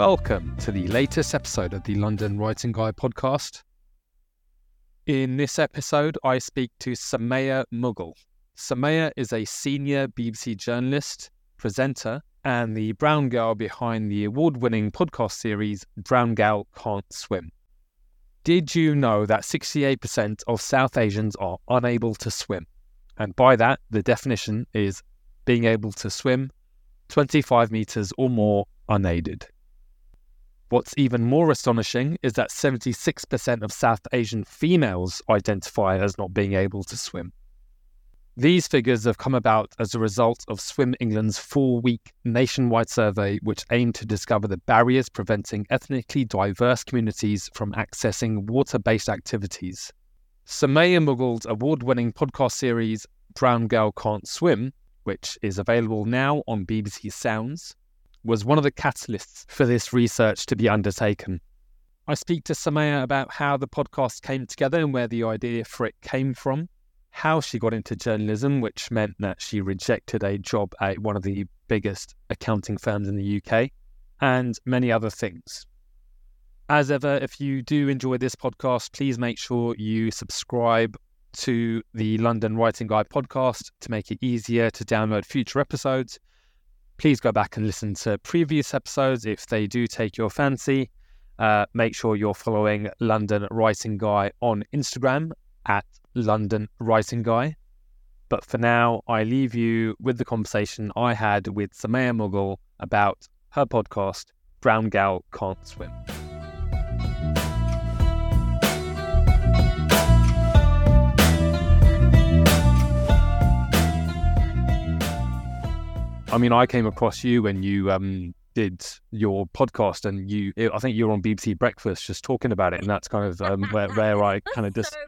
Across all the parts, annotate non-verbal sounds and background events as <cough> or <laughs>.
Welcome to the latest episode of the London Writing Guy podcast. In this episode, I speak to Summaya Mughal. Summaya is a senior BBC journalist, presenter, and the brown girl behind the award winning podcast series Brown Girl Can't Swim. Did you know that 68% of South Asians are unable to swim? And by that, the definition is being able to swim 25 meters or more unaided. What's even more astonishing is that 76% of South Asian females identify as not being able to swim. These figures have come about as a result of Swim England's four week nationwide survey, which aimed to discover the barriers preventing ethnically diverse communities from accessing water based activities. Summaya Mughal's award winning podcast series, Brown Girl Can't Swim, which is available now on BBC Sounds, was one of the catalysts for this research to be undertaken. I speak to Summaya about how the podcast came together and where the idea for it came from, how she got into journalism, which meant that she rejected a job at one of the biggest accounting firms in the UK, and many other things. As ever, if you do enjoy this podcast, please make sure you subscribe to the London Writing Guy podcast to make it easier to download future episodes. Please go back and listen to previous episodes if they do take your fancy. Uh, make sure you're following London Writing Guy on Instagram at London Writing Guy. But for now, I leave you with the conversation I had with Summaya Mughal about her podcast, Brown Gal Can't Swim. I mean, I came across you when you um, did your podcast, and you, I think you were on BBC Breakfast just talking about it, and that's kind of um, where, where I kind of just, so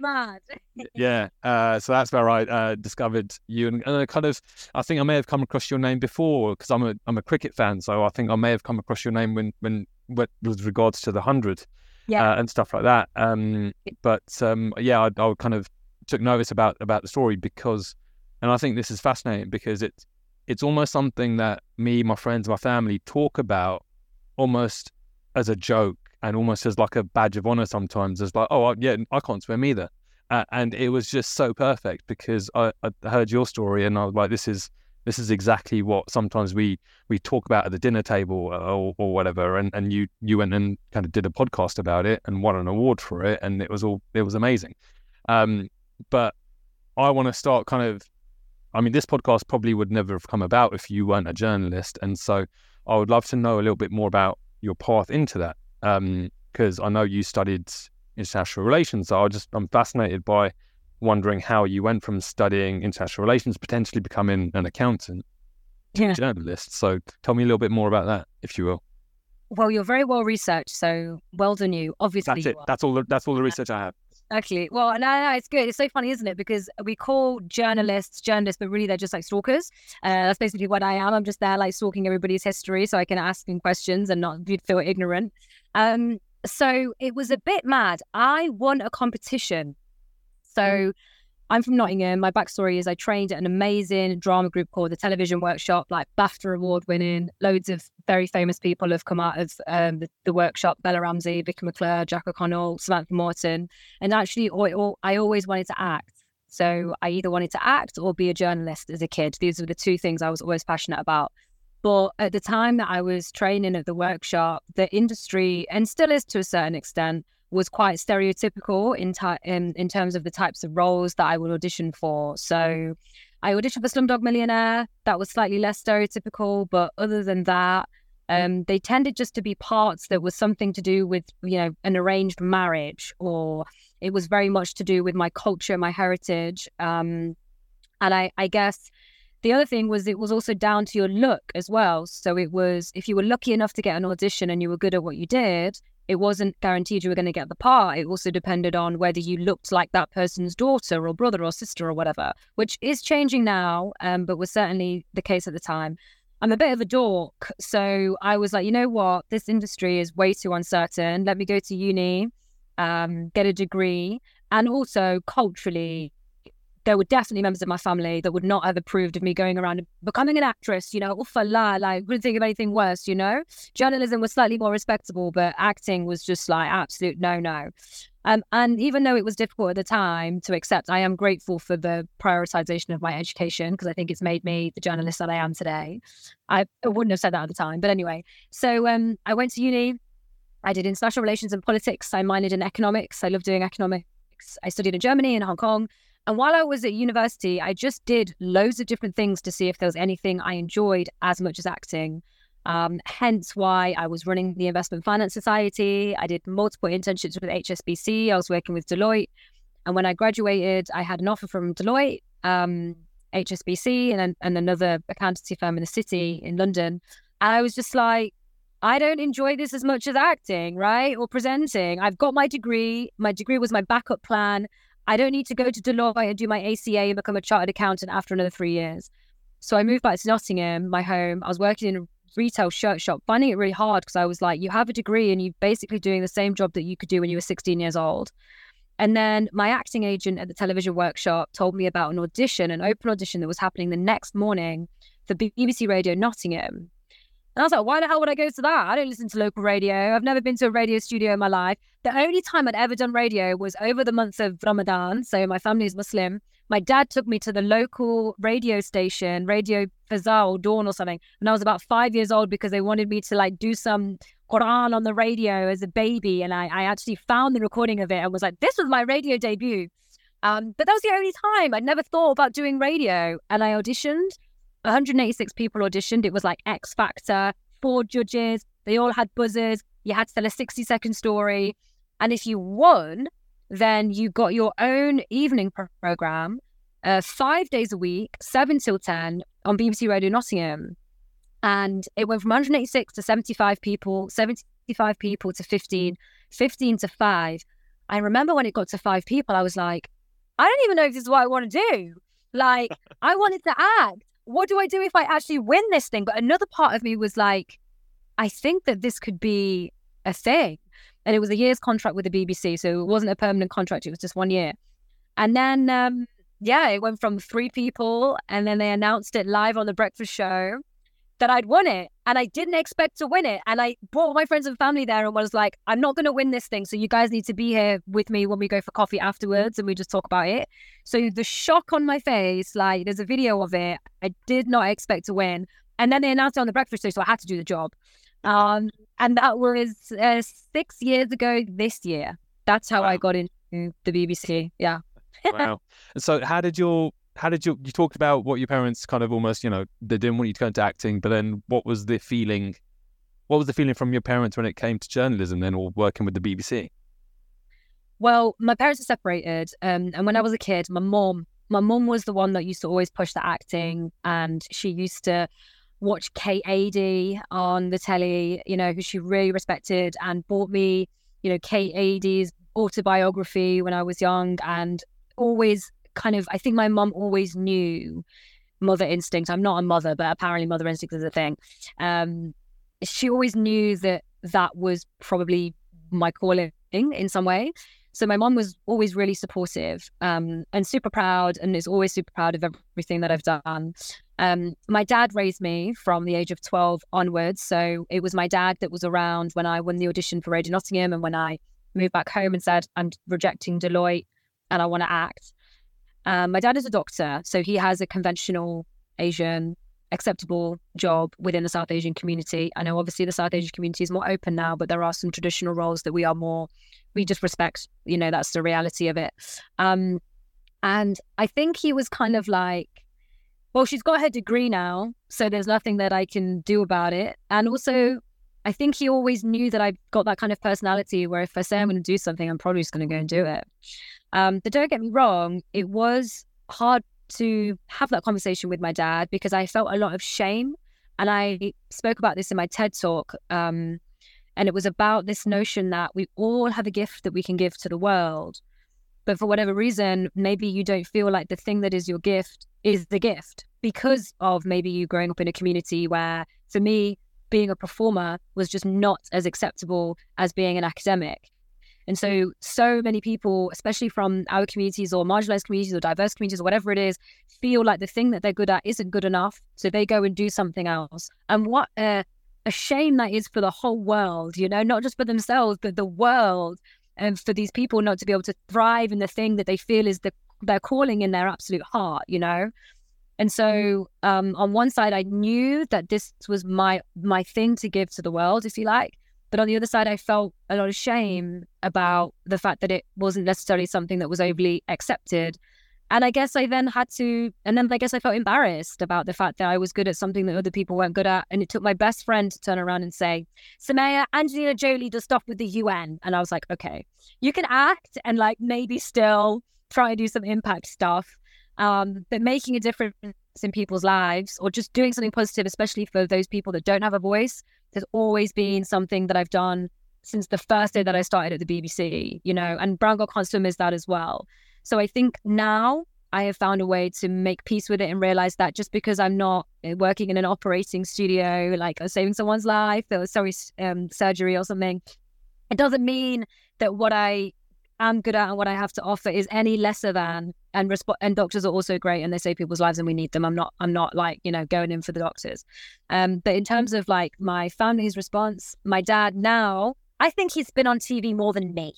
yeah. Uh, so that's where I uh, discovered you, and, and I kind of, I think I may have come across your name before because I'm a I'm a cricket fan, so I think I may have come across your name when when with regards to the hundred, yeah, uh, and stuff like that. Um, but um, yeah, I, I kind of took notice about about the story because, and I think this is fascinating because it's it's almost something that me, my friends, my family talk about almost as a joke and almost as like a badge of honor sometimes as like, oh, yeah, I can't swim either. Uh, and it was just so perfect because I, I, heard your story and I was like, this is this is exactly what sometimes we we talk about at the dinner table or, or whatever. And and you you went and kind of did a podcast about it and won an award for it, and it was all it was amazing. Um, but I want to start kind of I mean, this podcast probably would never have come about if you weren't a journalist. And so I would love to know a little bit more about your path into that. Because um, I know you studied international relations. So I just, I'm fascinated by wondering how you went from studying international relations, potentially becoming an accountant, to yeah. journalist. So tell me a little bit more about that, if you will. Well, you're very well researched, so well done you. Obviously, that's it. That's all. The, that's all the research I have. Exactly. Well, no, no, it's good. It's so funny, isn't it? Because we call journalists journalists, but really they're just like stalkers. Uh, that's basically what I am. I'm just there like stalking everybody's history so I can ask them questions and not feel ignorant. Um, so it was a bit mad. I won a competition. So mm. I'm from Nottingham. My backstory is I trained at an amazing drama group called the Television Workshop, like BAFTA award winning. Loads of very famous people have come out of um, the, the, workshop Bella Ramsey, Vicky McClure, Jack O'Connell, Samantha Morton. And actually, I always wanted to act. So I either wanted to act or be a journalist as a kid. These were the two things I was always passionate about. But at the time that I was training at the workshop, the industry, and still is to a certain extent, was quite stereotypical in, ty- in in terms of the types of roles that I would audition for. So I auditioned for Slumdog Millionaire. That was slightly less stereotypical, but other than that, um, they tended just to be parts that was something to do with you know an arranged marriage, or it was very much to do with my culture, my heritage, um, and I, I guess. The other thing was it was also down to your look as well. So it was if you were lucky enough to get an audition and you were good at what you did, it wasn't guaranteed you were going to get the part. It also depended on whether you looked like that person's daughter or brother or sister or whatever, which is changing now, um, but was certainly the case at the time. I'm a bit of a dork. So I was like, you know what? This industry is way too uncertain. Let me go to uni, um, get a degree. And also culturally, there were definitely members of my family that would not have approved of me going around and becoming an actress, you know, ufala, like couldn't think of anything worse, you know. Journalism was slightly more respectable, but acting was just like absolute no no. Um, and even though it was difficult at the time to accept, I am grateful for the prioritization of my education because I think it's made me the journalist that I am today. I, I wouldn't have said that at the time, but anyway. So um, I went to uni. I did international relations and politics. I minored in economics. I love doing economics. I studied in Germany and Hong Kong. And while I was at university, I just did loads of different things to see if there was anything I enjoyed as much as acting. Um, hence why I was running the Investment Finance Society. I did multiple internships with HSBC. I was working with Deloitte. And when I graduated, I had an offer from Deloitte, um, HSBC, and, and another accountancy firm in the city in London. And I was just like, I don't enjoy this as much as acting, right? Or presenting. I've got my degree. My degree was my backup plan. I don't need to go to Deloitte and do my ACA and become a chartered accountant after another three years. So I moved back to Nottingham, my home. I was working in a retail shirt shop, finding it really hard because I was like, you have a degree and you're basically doing the same job that you could do when you were 16 years old. And then my acting agent at the television workshop told me about an audition, an open audition that was happening the next morning for BBC Radio Nottingham. And I was like, why the hell would I go to that? I don't listen to local radio. I've never been to a radio studio in my life. The only time I'd ever done radio was over the months of Ramadan. So my family is Muslim. My dad took me to the local radio station, Radio Fazal or Dawn or something. And I was about five years old because they wanted me to like do some Quran on the radio as a baby. And I, I actually found the recording of it and was like, this was my radio debut. Um, but that was the only time I'd never thought about doing radio. And I auditioned 186 people auditioned. It was like X Factor, four judges. They all had buzzers. You had to tell a 60 second story. And if you won, then you got your own evening program, uh, five days a week, seven till 10 on BBC Radio Nottingham. And it went from 186 to 75 people, 75 people to 15, 15 to five. I remember when it got to five people, I was like, I don't even know if this is what I want to do. Like, I wanted to act what do I do if I actually win this thing? But another part of me was like, I think that this could be a thing. And it was a year's contract with the BBC. So it wasn't a permanent contract, it was just one year. And then, um, yeah, it went from three people. And then they announced it live on the breakfast show that I'd won it. And I didn't expect to win it. And I brought my friends and family there and was like, I'm not going to win this thing. So you guys need to be here with me when we go for coffee afterwards and we just talk about it. So the shock on my face, like there's a video of it. I did not expect to win. And then they announced it on the breakfast show. So I had to do the job. Um, and that was uh, six years ago this year. That's how wow. I got into the BBC. Yeah. <laughs> wow. So how did your how did you you talked about what your parents kind of almost you know they didn't want you to go into acting but then what was the feeling what was the feeling from your parents when it came to journalism then or working with the bbc well my parents are separated um, and when i was a kid my mom my mom was the one that used to always push the acting and she used to watch kate on the telly you know who she really respected and bought me you know kate autobiography when i was young and always kind of, I think my mom always knew mother instinct. I'm not a mother, but apparently mother instinct is a thing. Um, she always knew that that was probably my calling in some way. So my mom was always really supportive um, and super proud, and is always super proud of everything that I've done. Um, my dad raised me from the age of 12 onwards. So it was my dad that was around when I won the audition for Radio Nottingham and when I moved back home and said, I'm rejecting Deloitte and I want to act. Um, my dad is a doctor, so he has a conventional Asian acceptable job within the South Asian community. I know obviously the South Asian community is more open now, but there are some traditional roles that we are more we just respect, you know, that's the reality of it. Um, and I think he was kind of like, well, she's got her degree now, so there's nothing that I can do about it. And also, I think he always knew that I got that kind of personality where if I say I'm going to do something, I'm probably just going to go and do it. Um, but don't get me wrong, it was hard to have that conversation with my dad because I felt a lot of shame. And I spoke about this in my TED talk. Um, and it was about this notion that we all have a gift that we can give to the world. But for whatever reason, maybe you don't feel like the thing that is your gift is the gift because of maybe you growing up in a community where, for me, being a performer was just not as acceptable as being an academic. And so, so many people, especially from our communities or marginalized communities or diverse communities or whatever it is, feel like the thing that they're good at isn't good enough. So they go and do something else. And what a, a shame that is for the whole world, you know, not just for themselves, but the world. And for these people not to be able to thrive in the thing that they feel is the their calling in their absolute heart, you know? And so um, on one side, I knew that this was my my thing to give to the world, if you like. But on the other side, I felt a lot of shame about the fact that it wasn't necessarily something that was overly accepted. And I guess I then had to, and then I guess I felt embarrassed about the fact that I was good at something that other people weren't good at. And it took my best friend to turn around and say, Summaya, Angelina Jolie does stuff with the UN. And I was like, okay, you can act and like maybe still try and do some impact stuff. Um, but making a difference in people's lives or just doing something positive, especially for those people that don't have a voice, has always been something that I've done since the first day that I started at the BBC, you know, and Brown Can't Swim is that as well. So I think now I have found a way to make peace with it and realize that just because I'm not eh, working in an operating studio, like saving someone's life or sorry, um, surgery or something, it doesn't mean that what I am good at and what I have to offer is any lesser than. And resp- and doctors are also great and they save people's lives and we need them. I'm not I'm not like you know going in for the doctors. Um, but in terms of like my family's response, my dad now I think he's been on TV more than me.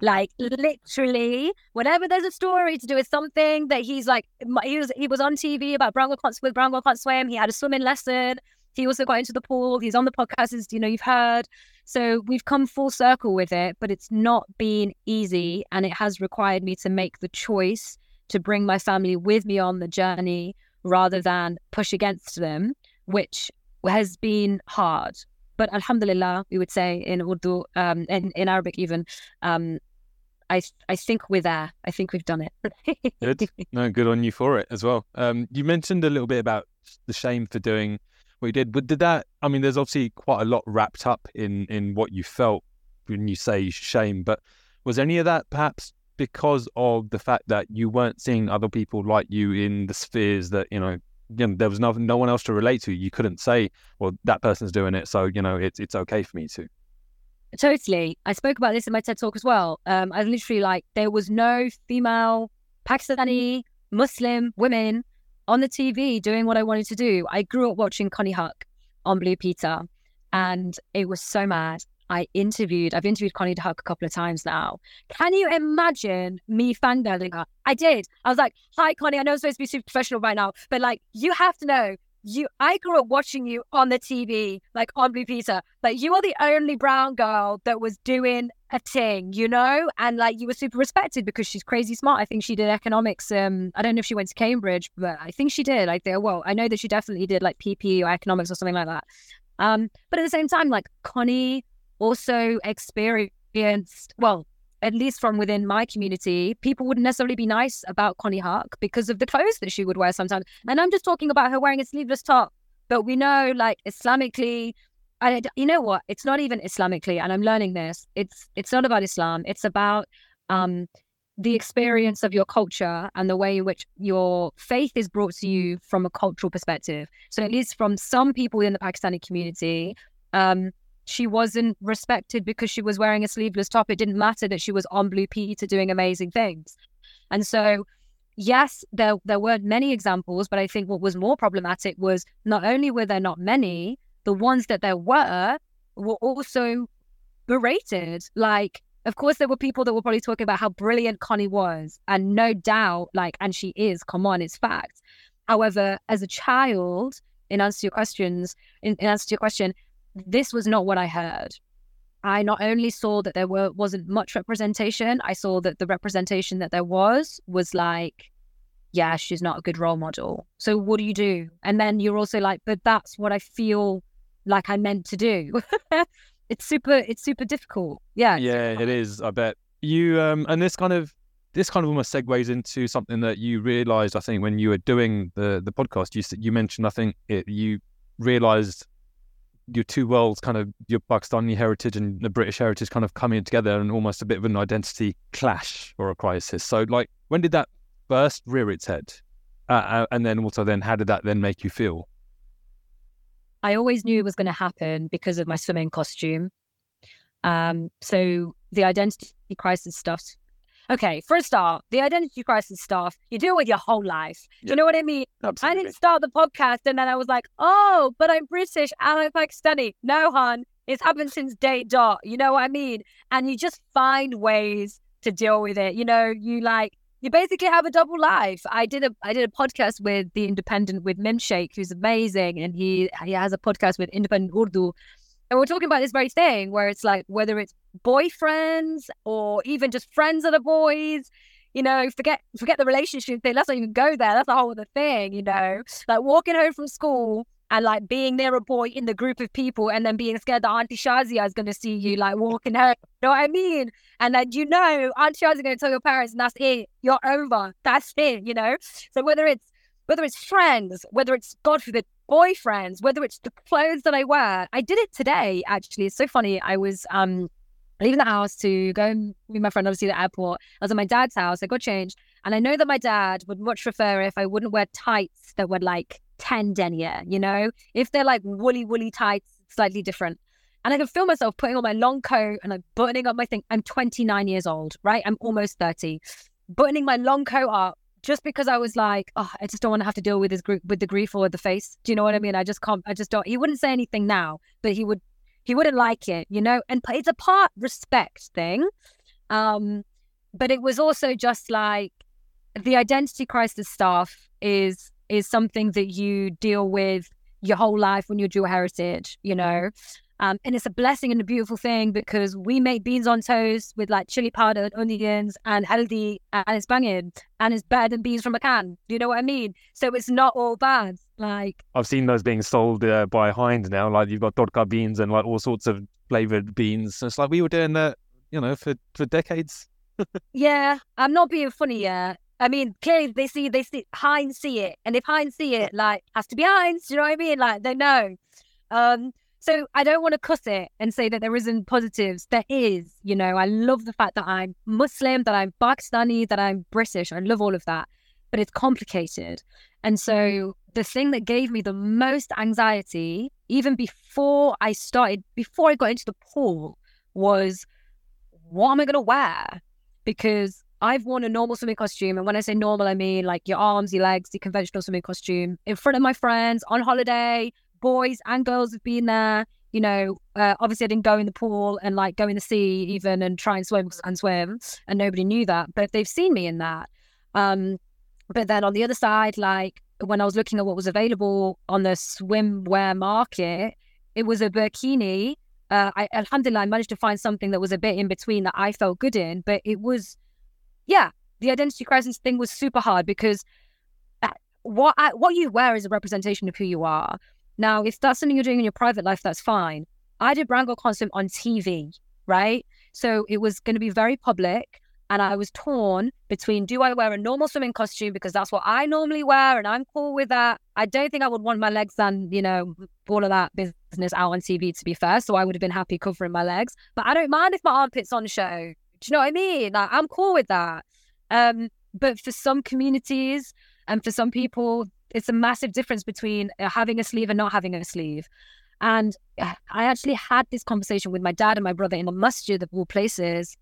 Like literally, whenever there's a story to do with something that he's like, he was he was on TV about Brown Girl Can't with Brown Girl Can't Swim. He had a swimming lesson. He also got into the pool. He's on the podcast, as you know, you've heard. So we've come full circle with it, but it's not been easy. And it has required me to make the choice to bring my family with me on the journey rather than push against them, which has been hard. But Alhamdulillah, we would say in Urdu, um, in, in Arabic even, um, I I think we're there. I think we've done it. good. <laughs> No, good on you for it as well. Um, you mentioned a little bit about the shame for doing what you did. But did that? I mean, there's obviously quite a lot wrapped up in in what you felt when you say shame. But was any of that perhaps because of the fact that you weren't seeing other people like you in the spheres that you know? You know, there was no, no one else to relate to. You couldn't say, "Well, that person's doing it, so you know it's it's okay for me to." Totally. I spoke about this in my TED talk as well. Um, I literally like there was no female Pakistani Muslim women on the TV doing what I wanted to do. I grew up watching Connie Huq on Blue Peter and it was so mad. I interviewed, I've interviewed Connie Huq a couple of times now. Can you imagine me fangirling her? I did. I was like, hi, Connie, I know I'm supposed to be super professional right now, but like, you have to know you I grew up watching you on the TV, like on Blue Peter. Like you are the only brown girl that was doing a thing, you know? And like you were super respected because she's crazy smart. I think she did economics. Um, I don't know if she went to Cambridge, but I think she did. Like there, well, I know that she definitely did like PP or economics or something like that. Um, but at the same time, like Connie also experienced well, at least from within my community, people wouldn't necessarily be nice about Connie Huq because of the clothes that she would wear sometimes. And I'm just talking about her wearing a sleeveless top. But we know, like Islamically, I, you know what? It's not even Islamically, and I'm learning this. It's it's not about Islam. It's about um, the experience of your culture and the way in which your faith is brought to you from a cultural perspective. So at least from some people in the Pakistani community, um, she wasn't respected because she was wearing a sleeveless top. It didn't matter that she was on Blue Peter doing amazing things. And so, yes, there there weren't many examples, but I think what was more problematic was not only were there not many, the ones that there were were also berated. Like, of course, there were people that were probably talking about how brilliant Connie was, and no doubt, like, and she is. Come on, it's fact. However, as a child, in answer to your questions, in, in answer to your question, this was not what I heard. I not only saw that there were wasn't much representation, I saw that the representation that there was was like, yeah, she's not a good role model. So what do you do? And then you're also like, but that's what I feel like I meant to do. <laughs> it's super it's super difficult. Yeah. Yeah, it is, I bet. You um and this kind of this kind of almost segues into something that you realized, I think, when you were doing the the podcast. You you mentioned, I think, it, you realized your two worlds, kind of your Pakistani heritage and the British heritage, kind of coming together and almost a bit of an identity clash or a crisis. So, like, when did that first rear its head, uh, uh and then also then how did that then make you feel? I always knew it was going to happen because of my swimming costume. Um, so the identity crisis stuff. Okay, for a start, the identity crisis stuff you deal with your whole life. Do you know what I mean? Absolutely. I didn't start the podcast and then I was like, oh, but I'm British and I'm Pakistani. No, hon, it's happened since day dot. You know what I mean? And you just find ways to deal with it. You know, you like you basically have a double life. I did a I did a podcast with the Independent with Mimshake, who's amazing, and he he has a podcast with Independent Urdu, and we're talking about this very thing where it's like whether it's boyfriends or even just friends of the boys. You know, forget forget the relationship thing. Let's not even go there. That's a whole other thing. You know, like walking home from school and like being near a boy in the group of people and then being scared that Auntie Shazia is going to see you like walking home. You know what I mean? And then you know Auntie Shazia is going to tell your parents and that's it. You're over. That's it, you know? So whether it's whether it's friends, whether it's God forbid boyfriends, whether it's the clothes that I wear. I did it today actually. It's so funny. I was um leaving the house to go and meet my friend obviously at the airport. I was at my dad's house. I got changed. And I know that my dad would much prefer if I wouldn't wear tights that were like 10 denier, you know? If they're like woolly, woolly tights, slightly different. And I can feel myself putting on my long coat and I'm buttoning up my thing. I'm 29 years old, right? I'm almost 30. Buttoning my long coat up just because I was like, oh, I just don't want to have to deal with this group with the grief or the face. Do you know what I mean? I just can't. I just don't. He wouldn't say anything now, but he would. He wouldn't like it, you know. And it's a part respect thing, um, but it was also just like the identity crisis stuff is is something that you deal with your whole life when you're dual heritage, you know. Um, and it's a blessing and a beautiful thing because we make beans on toast with like chili powder and onions and healthy and it's banging and it's better than beans from a can. Do you know what I mean? So it's not all bad. Like I've seen those being sold uh, by Heinz now. Like you've got Dodka beans and like all sorts of flavored beans. It's like we were doing that, you know, for for decades. <laughs> yeah, I'm not being funny. Yeah, I mean, clearly they see they see Heinz see it, and if Heinz see it, like has to be Heinz. Do you know what I mean? Like they know. Um, so I don't want to cuss it and say that there isn't positives. There is. You know, I love the fact that I'm Muslim, that I'm Pakistani, that I'm British. I love all of that, but it's complicated. And so mm-hmm. the thing that gave me the most anxiety, even before I started, before I got into the pool, was what am I going to wear? Because I've worn a normal swimming costume. And when I say normal, I mean like your arms, your legs, the conventional swimming costume in front of my friends on holiday. Boys and girls have been there. You know, uh, obviously I didn't go in the pool and like go in the sea even and try and swim and swim, and nobody knew that. But they've seen me in that. Um, but then on the other side, like when I was looking at what was available on the swimwear market, it was a bikini. Uh, I, alhamdulillah, I managed to find something that was a bit in between that I felt good in, but it was yeah, the identity crisis thing was super hard because uh, what I, what you wear is a representation of who you are. Now, if that's something you're doing in your private life, that's fine. I did Brown Girl Can't Swim on TV, right? So it was going to be very public. And I was torn between do I wear a normal swimming costume because that's what I normally wear and I'm cool with that. I don't think I would want my legs and, you know, all of that business out on TV to be fair. So I would have been happy covering my legs. But I don't mind if my armpits on show. Do you know what I mean? Like, I'm cool with that. Um, but for some communities and for some people, it's a massive difference between uh, having a sleeve and not having a sleeve. And uh, I actually had this conversation with my dad and my brother in the masjid of all places.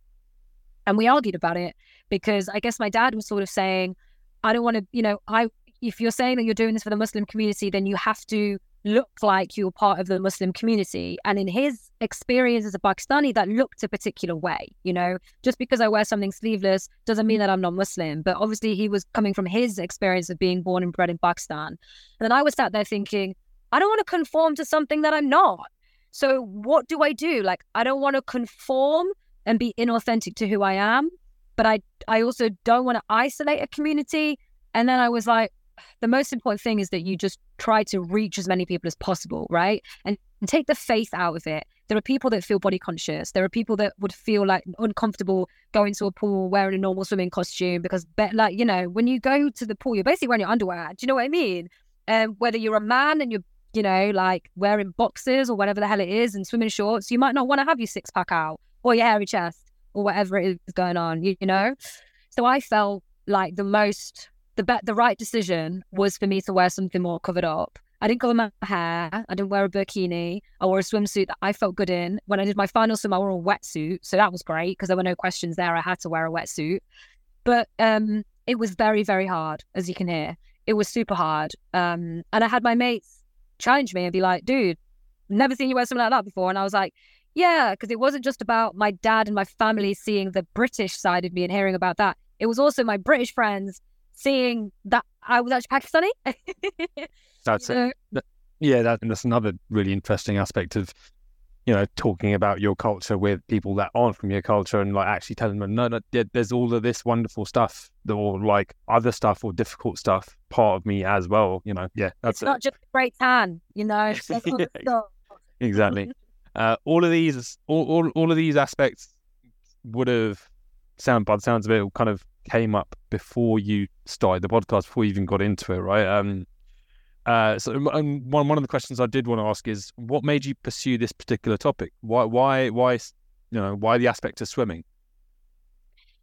And we argued about it because I guess my dad was sort of saying, I don't want to, you know, I if you're saying that you're doing this for the Muslim community, then you have to look like you're part of the Muslim community. And in his experience as a Pakistani, that looked a particular way. You know, just because I wear something sleeveless doesn't mean mm. that I'm not Muslim. But obviously, he was coming from his experience of being born and bred in Pakistan. And then I was sat there thinking, I don't want to conform to something that I'm not. So what do I do? Like, I don't want to conform and be inauthentic to who I am, but I I also don't want to isolate a community. And then I was like, the most important thing is that you just try to reach as many people as possible, right? And, and, take the faith out of it. There are people that feel body conscious. There are people that would feel like uncomfortable going to a pool wearing a normal swimming costume because, like, you know, when you go to the pool, you're basically wearing your underwear. Do you know what I mean? Um, whether you're a man and you're, you know, like wearing boxes or whatever the hell it is and swimming shorts, you might not want to have your six pack out or your hairy chest or whatever it is going on, you, you know? So I felt like the most the be- the right decision was for me to wear something more covered up. I didn't color my hair. I didn't wear a bikini. I wore a swimsuit that I felt good in. When I did my final swim, I wore a wetsuit. So that was great because there were no questions there. I had to wear a wetsuit. But um, it was very, very hard, as you can hear. It was super hard. Um, and I had my mates challenge me and be like, dude, never seen you wear something like that before. And I was like, yeah, because it wasn't just about my dad and my family seeing the British side of me and hearing about that. It was also my British friends seeing that I was actually Pakistani. <laughs> that's it. Yeah, that, that's another really interesting aspect of you know, talking about your culture with people that aren't from your culture and like actually telling them, no, no, there's all of this wonderful stuff or like other stuff or difficult stuff part of me as well. You know, yeah, that's it's it. not just a great tan, you know. <laughs> <laughs> yeah, exactly. uh, all of these, all, all, all of these aspects would have sound by the sounds of it, kind of came up before you started the podcast, before you even got into it, right? Um, uh, so um, one one of the questions I did want to ask is, what made you pursue this particular topic? Why why why you know why the aspect of swimming?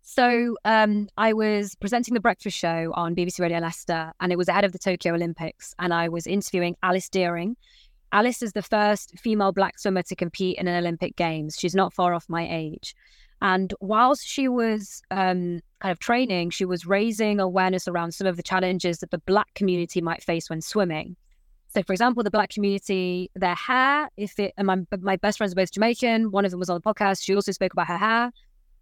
So um, I was presenting the breakfast show on BBC Radio Leicester, and it was ahead of the Tokyo Olympics, and I was interviewing Alice Deering. Alice is the first female black swimmer to compete in an Olympic Games. She's not far off my age. And whilst she was um, kind of training, she was raising awareness around some of the challenges that the Black community might face when swimming. So, for example, the Black community, their hair, if it, and my, my best friends are both Jamaican, one of them was on the podcast. She also spoke about her hair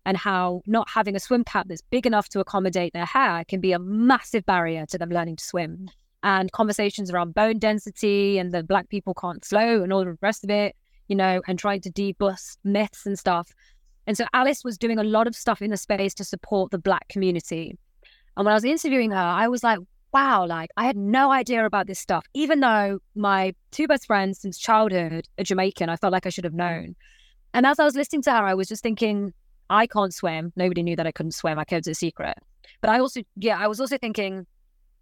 and how not having a swim cap that's big enough to accommodate their hair can be a massive barrier to them learning to swim. And conversations around bone density and that Black people can't float and all the rest of it, you know, and trying to debust myths and stuff. And so Alice was doing a lot of stuff in the space to support the Black community. And when I was interviewing her, I was like, wow, like I had no idea about this stuff. Even though my two best friends since childhood are Jamaican, I felt like I should have known. And as I was listening to her, I was just thinking, I can't swim. Nobody knew that I couldn't swim. I kept it a secret. But I also, yeah, I was also thinking,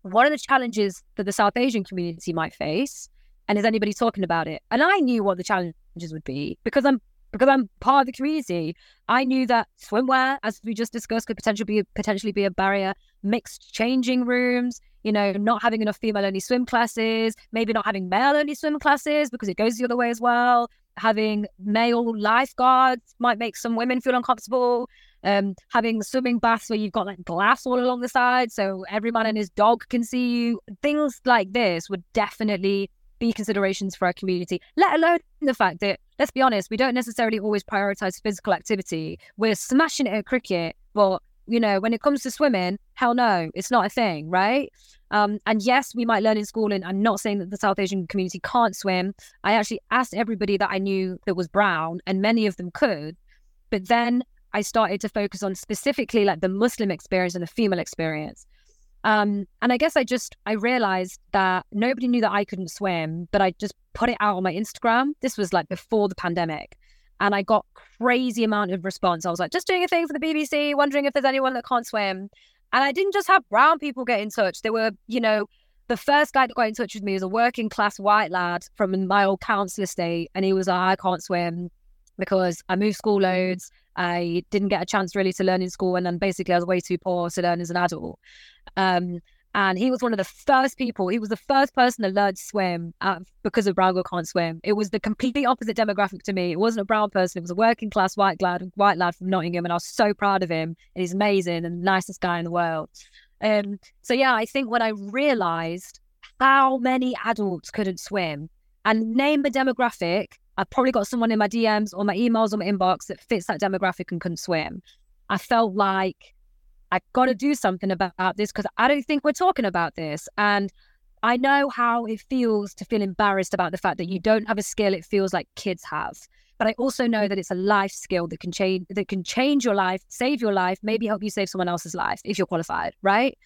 what are the challenges that the South Asian community might face? And is anybody talking about it? And I knew what the challenges would be because I'm because I'm part of the community. I knew that swimwear, as we just discussed, could potentially be potentially be a barrier. Mixed changing rooms, you know, not having enough female only swim classes, maybe not having male only swim classes because it goes the other way as well. Having male lifeguards might make some women feel uncomfortable. Um, having swimming baths where you've got like glass all along the side, so every man and his dog can see you. Things like this would definitely be considerations for our community, let alone the fact that, let's be honest, we don't necessarily always prioritize physical activity. We're smashing it at cricket, but, you know, when it comes to swimming, hell no, it's not a thing, right? Um, and yes, we might learn in school, and I'm not saying that the South Asian community can't swim. I actually asked everybody that I knew that was brown, and many of them could. But then I started to focus on specifically like the Muslim experience and the female experience. Um, and I guess I just I realized that nobody knew that I couldn't swim, but I just put it out on my Instagram. This was like before the pandemic. And I got crazy amount of response. I was like, just doing a thing for the BBC, wondering if there's anyone that can't swim. And I didn't just have brown people get in touch. There were, you know, the first guy that got in touch with me was a working class white lad from my old council estate. And he was like, I can't swim because I moved school loads. I didn't get a chance really to learn in school. And then basically I was way too poor to learn as an adult. Um, and he was one of the first people. He was the first person to learn to swim uh, because of brown girl can't swim. It was the completely opposite demographic to me. It wasn't a brown person. It was a working class white lad, white lad from Nottingham, and I was so proud of him. And he's amazing and nicest guy in the world. Um, so yeah, I think when I realised how many adults couldn't swim and name the demographic, I probably got someone in my DMs or my emails or my inbox that fits that demographic and couldn't swim. I felt like I got to do something about this because I don't think we're talking about this. And I know how it feels to feel embarrassed about the fact that you don't have a skill it feels like kids have. But I also know that it's a life skill that can change that can change your life, save your life, maybe help you save someone else's life if you're qualified, right?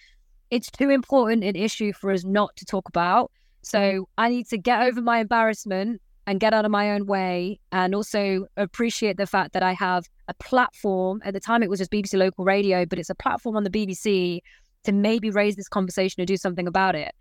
It's too important an issue for us not to talk about. So I need to get over my embarrassment and get out of my own way and also appreciate the fact that I have a platform. At the time, it was just BBC local radio, but it's a platform on the BBC to maybe raise this conversation or do something about it.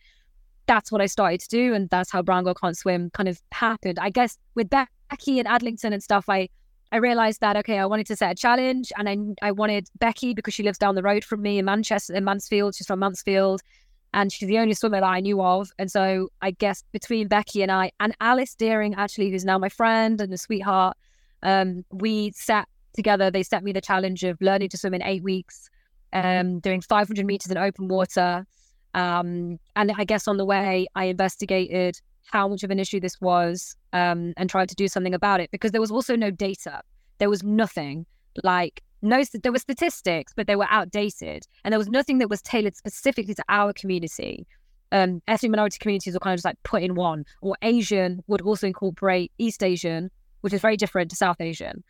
That's what I started to do. And that's how Brown Girl Can't Swim kind of happened. I guess with Becky and Adlington and stuff, I, I realized that, okay, I wanted to set a challenge and I, I wanted Becky because she lives down the road from me in Manchester, in Mansfield. She's from Mansfield. And she's the only swimmer that I knew of. And so I guess between Becky and I, and Alice Deering, actually, who's now my friend and a sweetheart, um, we sat together. They set me the challenge of learning to swim in eight weeks, um, doing 500 meters in open water. Um, and I guess on the way, I investigated how much of an issue this was um, and tried to do something about it because there was also no data. There was nothing like no, there were statistics, but they were outdated, and there was nothing that was tailored specifically to our community. Um, ethnic minority communities were kind of just like put in one, or Asian would also incorporate East Asian, which is very different to South Asian.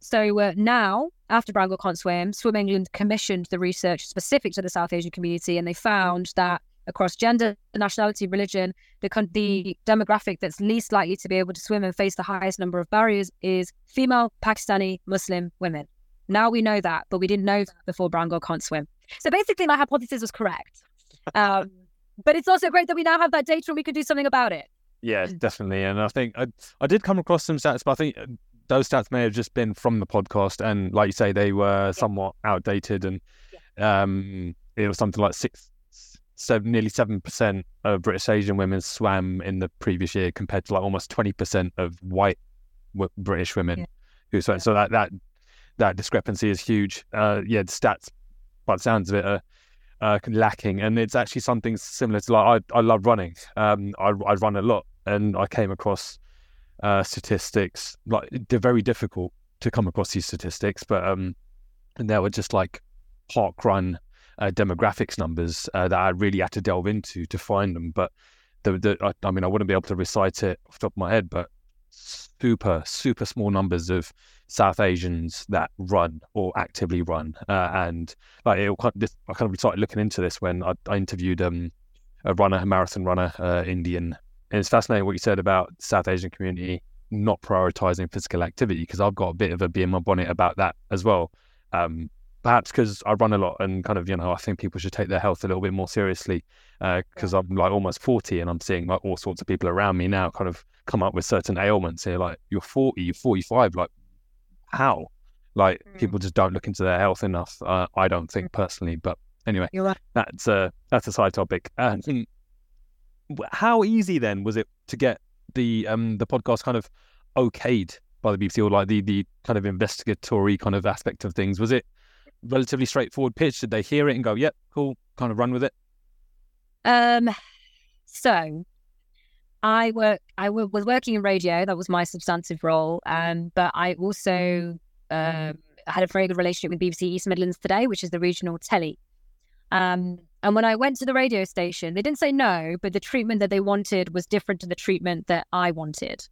So uh, now, after Brown Can't Swim, Swim England commissioned the research specific to the South Asian community, and they found that across gender, nationality, religion, the, the demographic that's least likely to be able to swim and face the highest number of barriers is female Pakistani Muslim women. Now we know that, but we didn't know that before Brown Girl Can't Swim. So basically, my hypothesis was correct. Um, but it's also great that we now have that data and we can do something about it. Yeah, definitely. And I think I, I did come across some stats, but I think uh, those stats may have just been from the podcast. And like you say, they were yeah. somewhat outdated. And yeah. um, it was something like six, seven, nearly 7% of British Asian women swam in the previous year compared to like almost 20% of white w- British women yeah. who swam. So that, that that discrepancy is huge. Uh, yeah, the stats, by the sounds of it, are uh, lacking, and it's actually something similar to like I, I love running. Um, I, I run a lot, and I came across uh, statistics like they're very difficult to come across these statistics, but um, and there were just like park run uh, demographics numbers uh, that I really had to delve into to find them. But the, the I, I, mean, I wouldn't be able to recite it off the top of my head, but super super small numbers of South Asians that run or actively run. Uh, and like it, I kind of started looking into this when I, I interviewed um, a runner, a marathon runner, uh, Indian. And it's fascinating what you said about South Asian community not prioritizing physical activity because I've got a bit of a bee in my bonnet about that as well. Um, perhaps because I run a lot and kind of, you know, I think people should take their health a little bit more seriously because uh, I'm like almost 40 and I'm seeing like all sorts of people around me now kind of come up with certain ailments. They're like, you're 40, you're 45, like how? Like mm. people just don't look into their health enough. Uh, I don't think mm. personally, but anyway, right. that's a that's a side topic. <clears throat> And how easy then was it to get the um the podcast kind of okayed by the BBC or like the the kind of investigatory kind of aspect of things? Was it relatively straightforward pitch? Did they hear it and go, "Yep, cool," kind of run with it? Um, so I work. I w- was working in radio. That was my substantive role. Um, but I also um, had a very good relationship with BBC East Midlands Today, which is the regional telly. Um, and when I went to the radio station, they didn't say no, but the treatment that they wanted was different to the treatment that I wanted.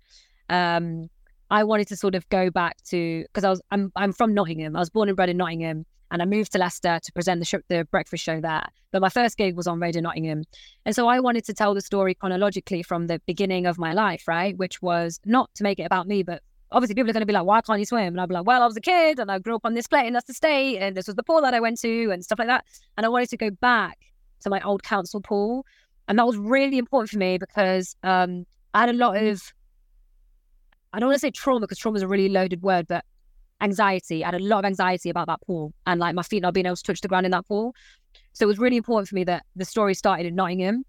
Um, I wanted to sort of go back to because I was I'm I'm from Nottingham. I was born and bred in Nottingham and I moved to Leicester to present the show, the breakfast show there. But my first gig was on Radio Nottingham, and so I wanted to tell the story chronologically from the beginning of my life, right? Which was not to make it about me, but obviously people are going to be like, "Why can't you swim?" And I'd be like, "Well, I was a kid, and I grew up on this place that's the State, and this was the pool that I went to, and stuff like that." And I wanted to go back to my old council pool, and that was really important for me because um, I had a lot of I don't want to say trauma because trauma is a really loaded word, but anxiety. I had a lot of anxiety about that pool and like my feet not being able to touch the ground in that pool. So it was really important for me that the story started in Nottingham.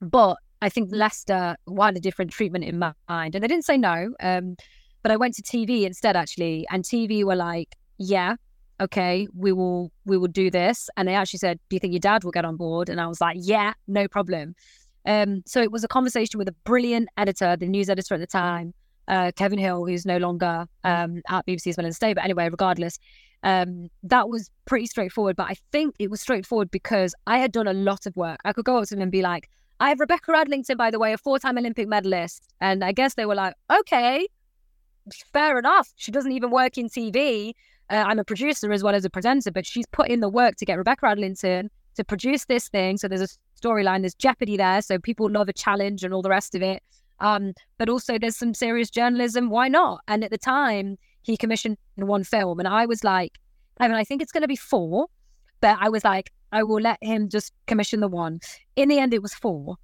But I think Leicester wanted a different treatment in mind. And they didn't say no. Um, but I went to TV instead actually. And TV were like, yeah, okay, we will we will do this. And they actually said, Do you think your dad will get on board? And I was like, Yeah, no problem. Um, so it was a conversation with a brilliant editor, the news editor at the time, uh, Kevin Hill, who's no longer um, at BBC Midlands Today. But anyway, regardless, um, that was pretty straightforward. But I think it was straightforward because I had done a lot of work. I could go up to them and be like, I have Rebecca Adlington, by the way, a four time Olympic medalist. And I guess they were like, okay, fair enough. She doesn't even work in TV. Uh, I'm a producer as well as a presenter, but she's put in the work to get Rebecca Adlington to produce this thing. So there's a storyline, there's jeopardy there. So people love a challenge and all the rest of it. Um, but also there's some serious journalism. Why not? And at the time, he commissioned one film, and I was like, I mean, I think it's going to be four, but I was like, I will let him just commission the one. In the end, it was four.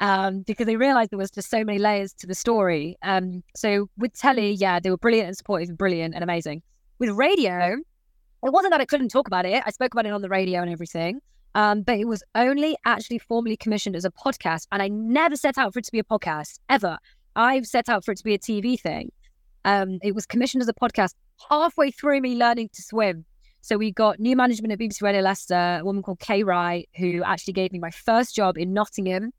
Um, because they realized there was just so many layers to the story. Um, so with telly, yeah, they were brilliant and supportive, brilliant and amazing. With radio, it wasn't that I couldn't talk about it. I spoke about it on the radio and everything, Um, but it was only actually formally commissioned as a podcast. And I never set out for it to be a podcast ever. I've set out for it to be a TV thing. Um, it was commissioned as a podcast halfway through me learning to swim. So we got new management at BBC Radio Leicester, a woman called Kay Wright, who actually gave me my first job in Nottingham.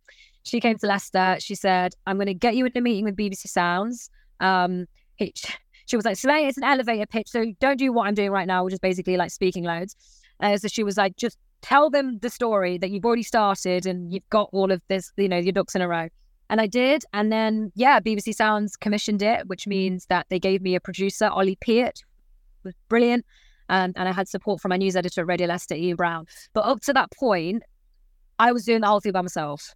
She came to Leicester. She said, I'm going to get you in a meeting with BBC Sounds. Um, <laughs> she was like, Soleil, it's an elevator pitch. So don't do what I'm doing right now, which is basically like speaking loads. Uh, so she was like, just tell them the story that you've already started and you've got all of this, you know, your ducks in a row. And I did. And then, yeah, BBC Sounds commissioned it, which means that they gave me a producer, Ollie Peart, was brilliant. Um, and I had support from my news editor at Radio Leicester, Ian Brown. But up to that point, I was doing the whole thing by myself.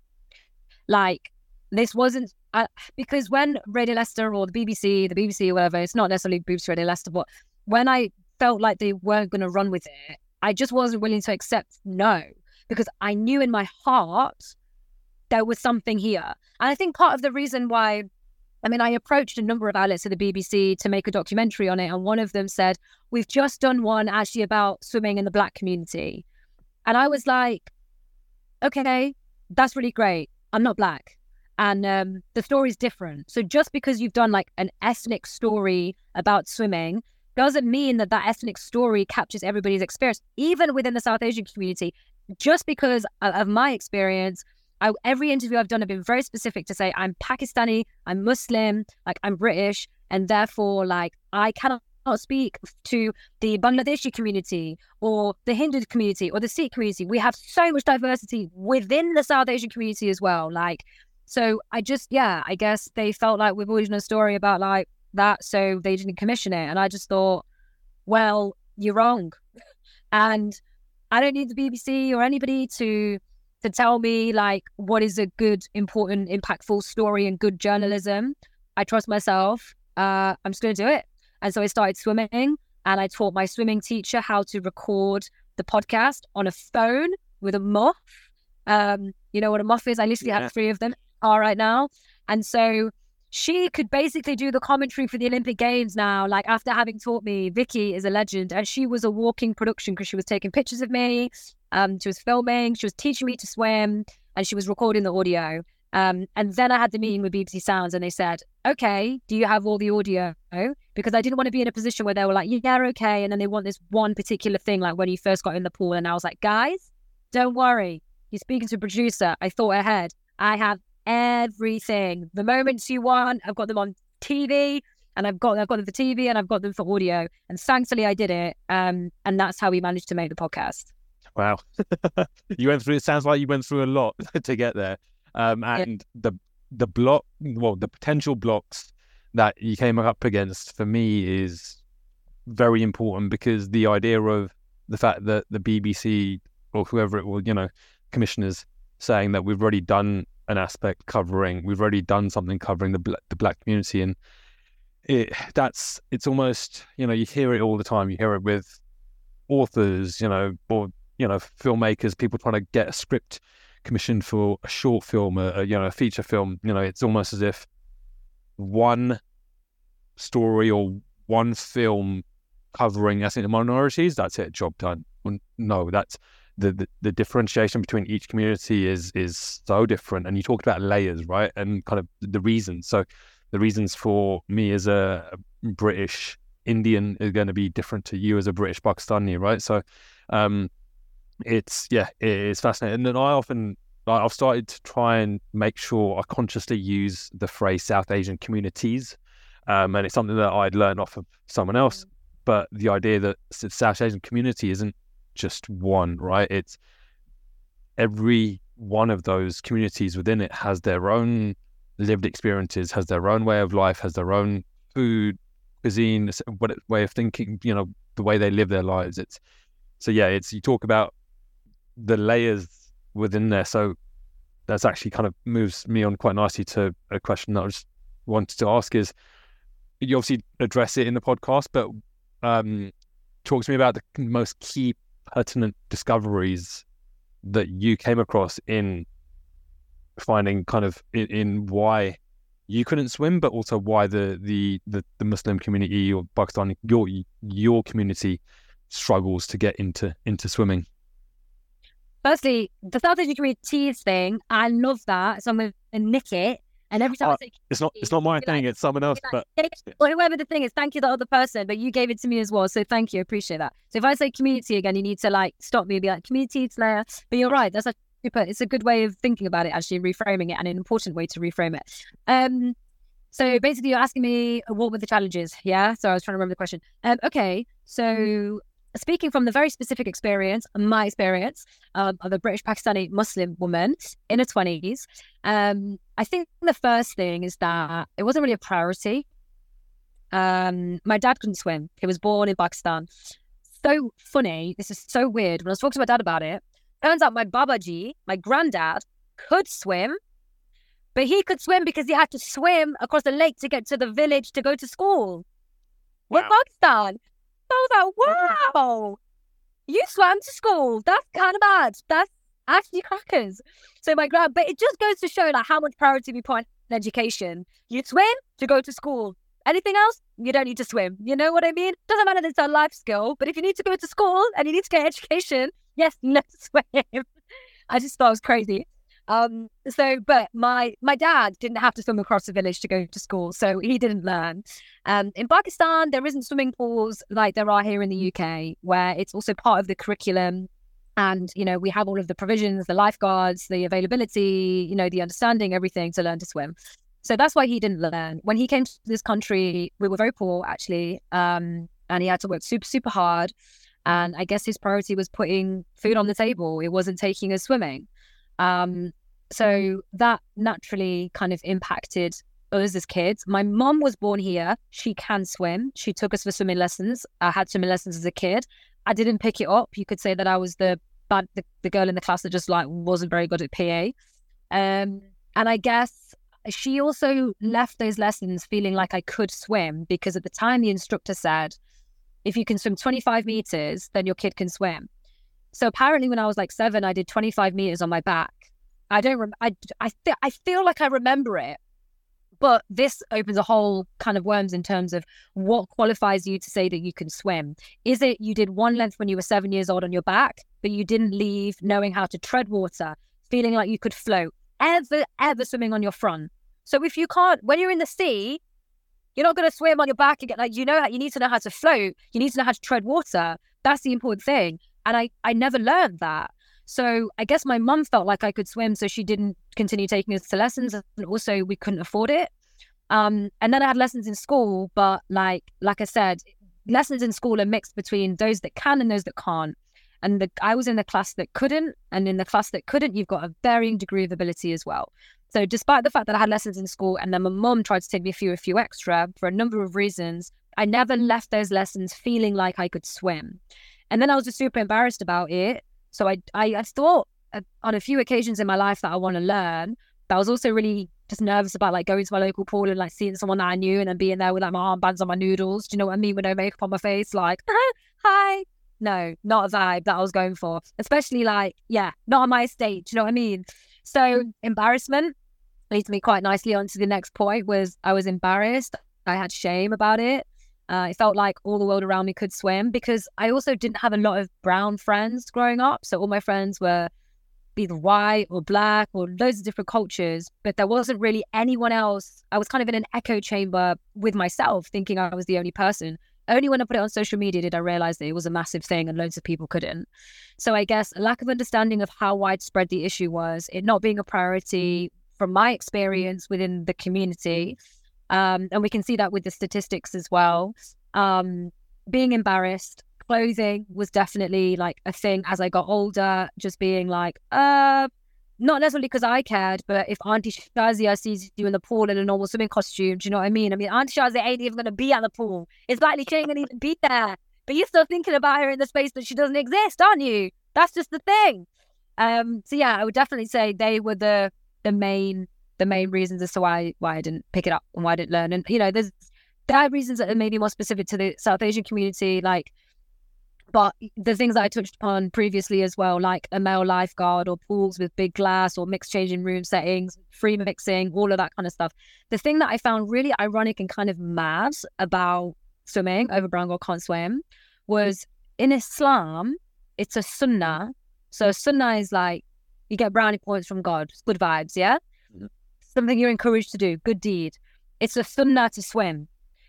Like, this wasn't uh, because when Radio Leicester or the BBC, the BBC or whatever, it's not necessarily BBC Radio Leicester, but when I felt like they weren't going to run with it, I just wasn't willing to accept no because I knew in my heart there was something here. And I think part of the reason why, I mean, I approached a number of outlets at the BBC to make a documentary on it. And one of them said, We've just done one actually about swimming in the black community. And I was like, Okay, that's really great. I'm not black. And um, the story is different. So just because you've done like an ethnic story about swimming doesn't mean that that ethnic story captures everybody's experience, even within the South Asian community. Just because of my experience, I, every interview I've done, I've been very specific to say I'm Pakistani, I'm Muslim, like I'm British, and therefore, like I cannot speak to the Bangladeshi community or the Hindu community or the Sikh community. We have so much diversity within the South Asian community as well. Like, so I just, yeah, I guess they felt like we've always done a story about like that, so they didn't commission it. And I just thought, well, you're wrong. And I don't need the BBC or anybody to to tell me like what is a good, important, impactful story and good journalism. I trust myself. Uh, I'm just going to do it. And so I started swimming and I taught my swimming teacher how to record the podcast on a phone with a muff. Um, you know what a muff is? I literally yeah. have three of them are right now. And so she could basically do the commentary for the Olympic Games now. Like after having taught me, Vicky is a legend, and she was a walking production because she was taking pictures of me. Um, she was filming, she was teaching me to swim, and she was recording the audio. Um, and then I had the meeting with BBC Sounds, and they said, "Okay, do you have all the audio?" Because I didn't want to be in a position where they were like, "Yeah, okay," and then they want this one particular thing, like when you first got in the pool. And I was like, "Guys, don't worry. You're speaking to a producer. I thought ahead. I have everything. The moments you want, I've got them on TV." and I've got I've got them for TV and I've got them for audio. And thankfully, I did it. Um, and that's how we managed to make the podcast. Wow, <laughs> you went through. It sounds like you went through a lot <laughs> to get there. Um, and yeah. the the block, well, the potential blocks that you came up against for me is very important because the idea of the fact that the BBC or whoever it was, you know, commissioners saying that we've already done an aspect covering, we've already done something covering the the black community, and it that's it's almost you know you hear it all the time. You hear it with authors, you know, or you know, filmmakers, people trying to get a script commissioned for a short film, a, a you know, a feature film. You know, it's almost as if one story or one film covering ethnic minorities, that's it, job done. No, that's the, the, the differentiation between each community is is so different. And you talked about layers, right? And kind of the reasons. So the reasons for me as a, British Indian is going to be different to you as a British Pakistani, right? So um, it's yeah, it's fascinating. And then I often I've started to try and make sure I consciously use the phrase South Asian communities, um, and it's something that I'd learned off of someone else. But the idea that the South Asian community isn't just one, right? It's every one of those communities within it has their own lived experiences, has their own way of life, has their own food, cuisine, way of thinking, you know, the way they live their lives. It's so yeah, it's you talk about the layers within there. So that's actually kind of moves me on quite nicely to a question that I just wanted to ask is you obviously address it in the podcast, but um, talk to me about the most key pertinent discoveries that you came across in finding kind of in, in, why you couldn't swim, but also why the the the, the Muslim community or Pakistani your your community struggles to get into into swimming. Firstly, the South Asian communities thing, I love that. So I'm going to nick it. And every time Oh, I say It's not. It's not my Be like- thing. It's someone else. But like, "Hey," or whoever the thing is, thank you, the other person, but you gave it to me as well. So thank you. Appreciate that. So if I say community again, you need to like stop me and be like, community Slayer. But you're right. That's a super, it's a good way of thinking about it, actually, reframing it and an important way to reframe it. Um, so basically, you're asking me uh, what were the challenges? Yeah. So I was trying to remember the question. Um, okay. So speaking from the very specific experience, my experience um, of a British Pakistani Muslim woman in her 20s, um, I think the first thing is that it wasn't really a priority. Um, my dad couldn't swim. He was born in Pakistan. So funny. This is so weird. When I was talking to my dad about it, turns out my Babaji, my granddad, could swim, but he could swim because he had to swim across the lake to get to the village to go to school in Pakistan. I was like, wow, you swam to school. That's kind of bad. That's actually crackers. So my grand, but it just goes to show like how much priority we put on education. You swim to go to school. Anything else, you don't need to swim. You know what I mean? Doesn't matter that it's a life skill, but if you need to go to school and you need to get education, yes, <laughs> let's swim. I just thought it was crazy. Um, so, but my my dad didn't have to swim across the village to go to school, so he didn't learn. Um, in Pakistan, there isn't swimming pools like there are here in the UK, where it's also part of the curriculum. And, you know, we have all of the provisions, the lifeguards, the availability, you know, the understanding, everything to learn to swim. So that's why he didn't learn. When he came to this country, we were very poor, actually. Um, and he had to work super, super hard. And I guess his priority was putting food on the table. It wasn't taking us swimming. Um, so that naturally kind of impacted us as kids. My mom was born here. She can swim. She took us for swimming lessons. I had swimming lessons as a kid. I didn't pick it up. You could say that I was the bad the, the girl in the class that just like wasn't very good at PE. Um, and I guess she also left those lessons feeling like I could swim because at the time the instructor said, if you can swim 25 meters, then your kid can swim. So apparently, when I was like seven, I did 25 meters on my back. I don't. Rem- I I fe- I feel like I remember it, but this opens a whole kind of worms in terms of what qualifies you to say that you can swim. Is it you did one length when you were seven years old on your back, but you didn't leave knowing how to tread water, feeling like you could float, ever ever swimming on your front? So if you can't, when you're in the sea, you're not going to swim on your back again. like you know you need to know how to float. You need to know how to tread water. That's the important thing. And I I never learned that. So I guess my mum felt like I could swim, so she didn't continue taking us to lessons, and also we couldn't afford it. Um, and then I had lessons in school, but like like I said, lessons in school are mixed between those that can and those that can't. And the, I was in the class that couldn't, and in the class that couldn't, you've got a varying degree of ability as well. So despite the fact that I had lessons in school, and then my mum tried to take me a few a few extra for a number of reasons, I never left those lessons feeling like I could swim. And then I was just super embarrassed about it. So I, I, I thought uh, on a few occasions in my life that I want to learn, but I was also really just nervous about like going to my local pool and like seeing someone that I knew and then being there with like my armbands on my noodles. Do you know what I mean? With no makeup on my face, like, <laughs> hi. No, not a vibe that I was going for. Especially like, yeah, not on my stage. Do you know what I mean? So embarrassment leads me quite nicely on to the next point was I was embarrassed. I had shame about it. Uh, it felt like all the world around me could swim because I also didn't have a lot of brown friends growing up. So all my friends were either white or black or loads of different cultures, but there wasn't really anyone else. I was kind of in an echo chamber with myself, thinking I was the only person. Only when I put it on social media did I realize that it was a massive thing and loads of people couldn't. So I guess a lack of understanding of how widespread the issue was, it not being a priority from my experience within the community. Um, and we can see that with the statistics as well. Um, being embarrassed, clothing was definitely like a thing as I got older, just being like, uh, not necessarily because I cared, but if Auntie Shazia sees you in the pool in a normal swimming costume, do you know what I mean? I mean, Auntie Shazia ain't even going to be at the pool. It's likely she ain't going to even be there. But you're still thinking about her in the space that she doesn't exist, aren't you? That's just the thing. Um, so yeah, I would definitely say they were the the main the main reasons as to why why I didn't pick it up and why I didn't learn. And you know, there's there are reasons that are maybe more specific to the South Asian community, like but the things that I touched upon previously as well, like a male lifeguard or pools with big glass or mixed changing room settings, free mixing, all of that kind of stuff. The thing that I found really ironic and kind of mad about swimming over brown girl can't swim was in Islam, it's a sunnah So sunnah is like you get brownie points from God, good vibes, yeah? Something you're encouraged to do, good deed. It's a sunnah to swim.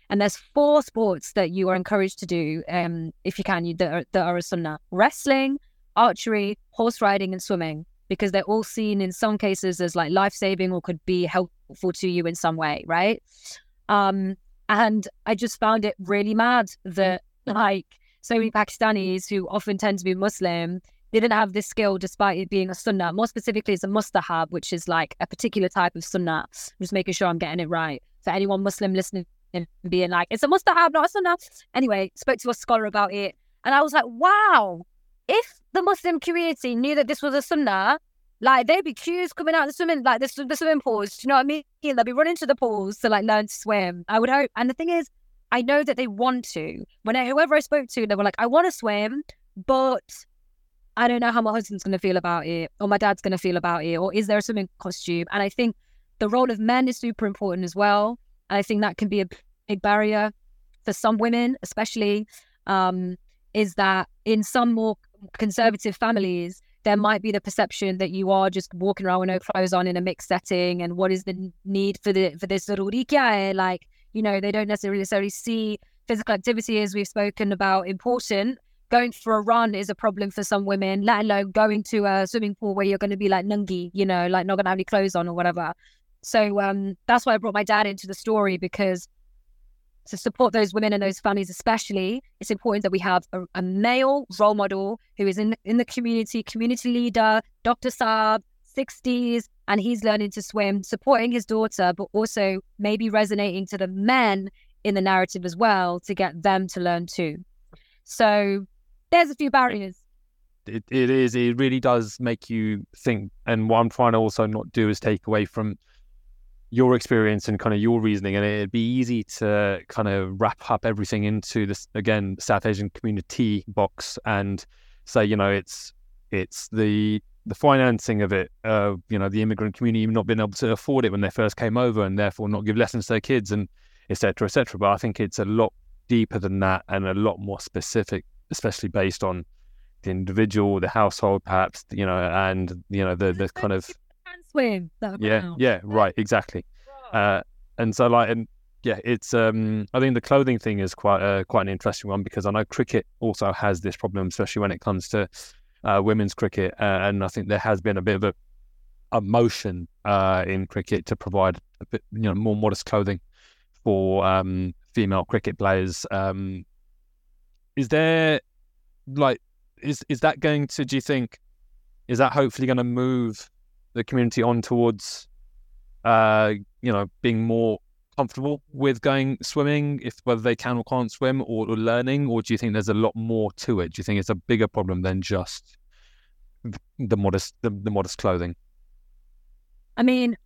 And there's four sports that you are encouraged to do, um, if you can, you, that, are, that are a sunnah. Wrestling, archery, horse riding, and swimming, because they're all seen in some cases as like life-saving or could be helpful to you in some way, right? Um, and I just found it really mad that like so many Pakistanis who often tend to be Muslim didn't have this skill despite it being a sunnah. More specifically, it's a mustahab, which is like a particular type of sunnah. I'm just making sure I'm getting it right. For anyone Muslim listening being like, it's a mustahab, not a sunnah. Anyway, spoke to a scholar about it. And I was like, wow, if the Muslim community knew that this was a sunnah, like there'd be queues coming out of the swimming, like the, the swimming pools. Do you know what I mean? They'd be running to the pools to like learn to swim. I would hope. And the thing is, I know that they want to. When I, whoever I spoke to, they were like, I want to swim, but I don't know how my husband's going to feel about it, or my dad's going to feel about it, or is there a swimming costume? And I think the role of men is super important as well. And I think that can be a big barrier for some women, especially, um, is that in some more conservative families, there might be the perception that you are just walking around with no clothes on in a mixed setting, and what is the need for the for this? Like, you know, they don't necessarily necessarily see physical activity as we've spoken about important. Going for a run is a problem for some women, let alone going to a swimming pool where you're going to be like nungi, you know, like not going to have any clothes on or whatever. So um, that's why I brought my dad into the story because to support those women and those families, especially, it's important that we have a, a male role model who is in in the community, community leader, Dr. Saab, 60s, and he's learning to swim, supporting his daughter, but also maybe resonating to the men in the narrative as well to get them to learn too. So there's a few barriers. It, it is. It really does make you think. And what I'm trying to also not do is take away from your experience and kind of your reasoning. And it'd be easy to kind of wrap up everything into this again South Asian community box and say, you know, it's it's the the financing of it. Uh, you know, the immigrant community not being able to afford it when they first came over, and therefore not give lessons to their kids, and etc. etc. But I think it's a lot deeper than that and a lot more specific, especially based on the individual, the household, perhaps, you know, and you know the the kind of swim. yeah, yeah, right, exactly. Uh, and so like, and yeah, it's um, I think the clothing thing is quite uh, quite an interesting one because I know cricket also has this problem, especially when it comes to uh, women's cricket, uh, and I think there has been a bit of a, a motion uh, in cricket to provide a bit, you know, more modest clothing for um, female cricket players. Um, is there like is is that going to? Do you think is that hopefully going to move the community on towards, uh, you know, being more comfortable with going swimming, if whether they can or can't swim, or, or learning, or do you think there's a lot more to it? Do you think it's a bigger problem than just th- the modest the, the modest clothing? I mean,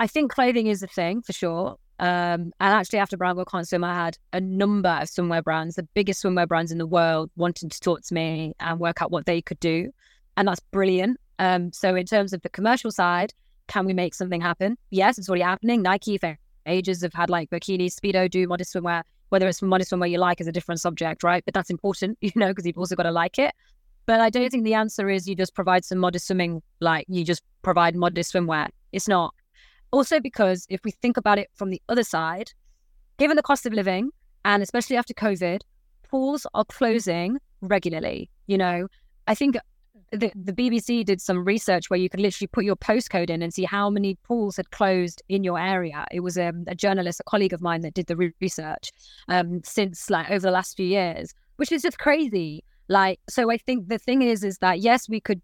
I think clothing is a thing for sure. Um, and actually, after Brown Girl Can't Swim, I had a number of swimwear brands, the biggest swimwear brands in the world, wanting to talk to me and work out what they could do. And that's brilliant. Um, so, in terms of the commercial side, can we make something happen? Yes, it's already happening. Nike for ages have had like bikini, speedo, do modest swimwear. Whether it's modest swimwear you like is a different subject, right? But that's important, <laughs> you know, because you've also got to like it. But I don't think the answer is you just provide some modest swimming, like you just provide modest swimwear. It's not. Also, because if we think about it from the other side, given the cost of living, and especially after COVID, pools are closing regularly. You know, I think the, the BBC did some research where you could literally put your postcode in and see how many pools had closed in your area. It was um, a journalist, a colleague of mine, that did the re- research um, since like over the last few years, which is just crazy. Like, so I think the thing is, is that yes, we could